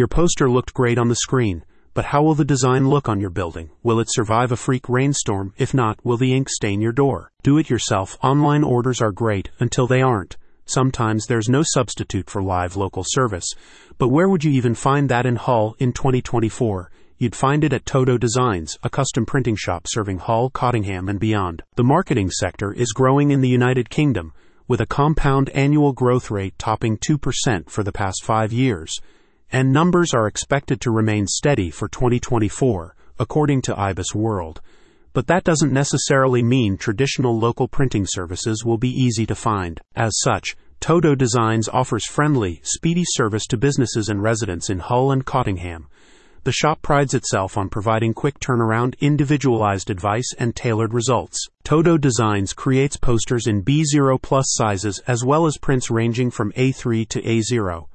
Your poster looked great on the screen, but how will the design look on your building? Will it survive a freak rainstorm? If not, will the ink stain your door? Do it yourself. Online orders are great until they aren't. Sometimes there's no substitute for live local service. But where would you even find that in Hull in 2024? You'd find it at Todo Designs, a custom printing shop serving Hull, Cottingham, and beyond. The marketing sector is growing in the United Kingdom, with a compound annual growth rate topping 2% for the past five years, and numbers are expected to remain steady for 2024, according to IBIS World. But that doesn't necessarily mean traditional local printing services will be easy to find. As such, Todo Designs offers friendly, speedy service to businesses and residents in Hull and Cottingham. The shop prides itself on providing quick turnaround, individualized advice, and tailored results. Todo Designs creates posters in B0 plus sizes as well as prints ranging from A3 to A0.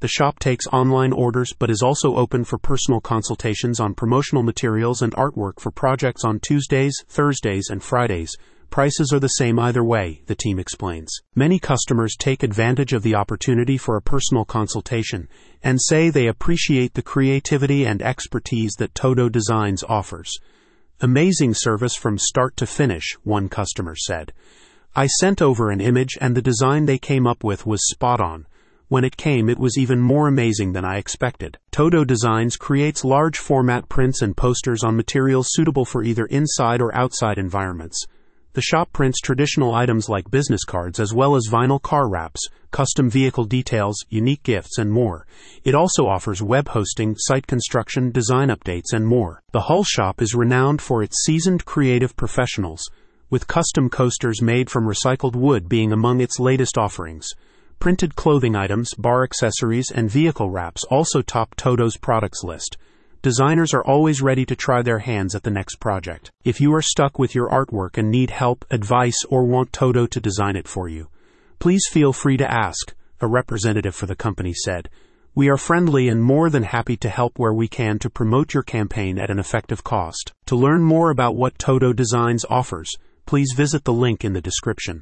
The shop takes online orders but is also open for personal consultations on promotional materials and artwork for projects on Tuesdays, Thursdays, and Fridays. Prices are the same either way, the team explains. Many customers take advantage of the opportunity for a personal consultation and say they appreciate the creativity and expertise that Todo Designs offers. Amazing service from start to finish, one customer said. I sent over an image and the design they came up with was spot on. When it came, it was even more amazing than I expected. Todo Designs creates large format prints and posters on materials suitable for either inside or outside environments. The shop prints traditional items like business cards as well as vinyl car wraps, custom vehicle details, unique gifts, and more. It also offers web hosting, site construction, design updates, and more. The Hull shop is renowned for its seasoned creative professionals, with custom coasters made from recycled wood being among its latest offerings. Printed clothing items, bar accessories, and vehicle wraps also top Todo's products list. Designers are always ready to try their hands at the next project. If you are stuck with your artwork and need help, advice, or want Todo to design it for you, please feel free to ask, a representative for the company said. We are friendly and more than happy to help where we can to promote your campaign at an effective cost. To learn more about what Todo Designs offers, please visit the link in the description.